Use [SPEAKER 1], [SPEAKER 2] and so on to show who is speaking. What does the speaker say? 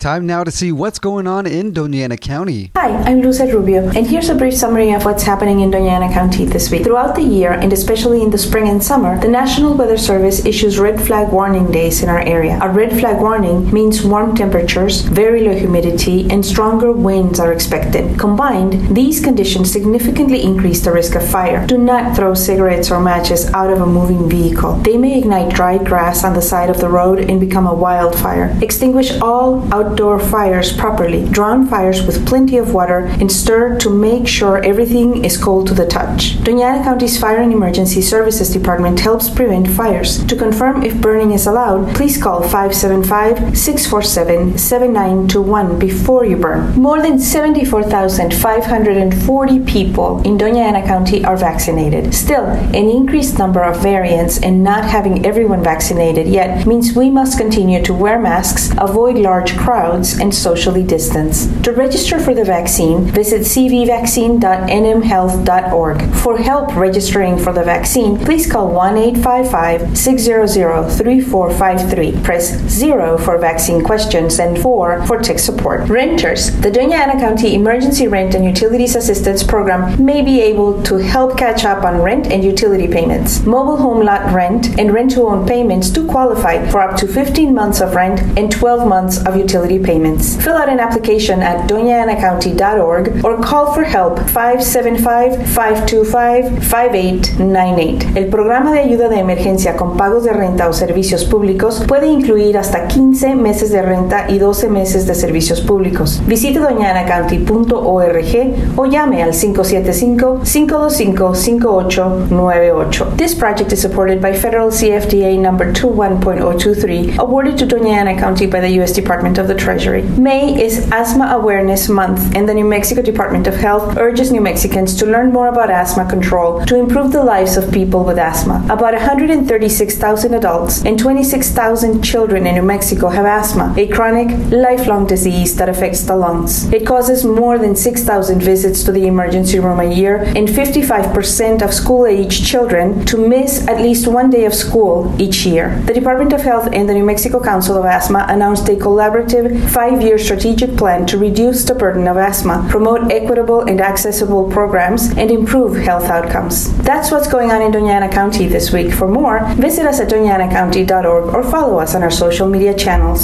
[SPEAKER 1] Time now to see what's going on in Doña Ana County.
[SPEAKER 2] Hi, I'm Luce Rubio, and here's a brief summary of what's happening in Doña Ana County this week. Throughout the year, and especially in the spring and summer, the National Weather Service issues red flag warning days in our area. A red flag warning means warm temperatures, very low humidity, and stronger winds are expected. Combined, these conditions significantly increase the risk of fire. Do not throw cigarettes or matches out of a moving vehicle. They may ignite dry grass on the side of the road and become a wildfire. Extinguish all out outdoor fires properly. Drown fires with plenty of water and stir to make sure everything is cold to the touch. Doña Ana County's Fire and Emergency Services Department helps prevent fires. To confirm if burning is allowed, please call 575 647 7921 before you burn. More than 74,540 people in Doña Ana County are vaccinated. Still, an increased number of variants and not having everyone vaccinated yet means we must continue to wear masks, avoid large crowds crowds and socially distance. To register for the vaccine, visit cvvaccine.nmhealth.org. For help registering for the vaccine, please call 1 855 600 3453. Press 0 for vaccine questions and 4 for tech support. Renters, the Doña Ana County Emergency Rent and Utilities Assistance Program may be able to help catch up on rent and utility payments. Mobile home lot rent and rent to own payments do qualify for up to 15 months of rent and 12 months of utility payments. Fill out an application at doñaanacounty.org or call for help 575-525-5898. El programa de ayuda de emergencia con pagos de renta o servicios públicos puede incluir hasta 15 meses de renta y 12 meses de servicios públicos. Visite doñaanacounty.org o llame al 575-525-5898. This project is supported by federal CFDA number 21.023 awarded to Doña Ana County by the U.S. Department of the Treasury. May is Asthma Awareness Month, and the New Mexico Department of Health urges New Mexicans to learn more about asthma control to improve the lives of people with asthma. About 136,000 adults and 26,000 children in New Mexico have asthma, a chronic, lifelong disease that affects the lungs. It causes more than 6,000 visits to the emergency room a year and 55% of school age children to miss at least one day of school each year. The Department of Health and the New Mexico Council of Asthma announced a collaborative five year strategic plan to reduce the burden of asthma, promote equitable and accessible programs, and improve health outcomes. That's what's going on in Doña Ana County this week. For more, visit us at doñaanacounty.org or follow us on our social media channels.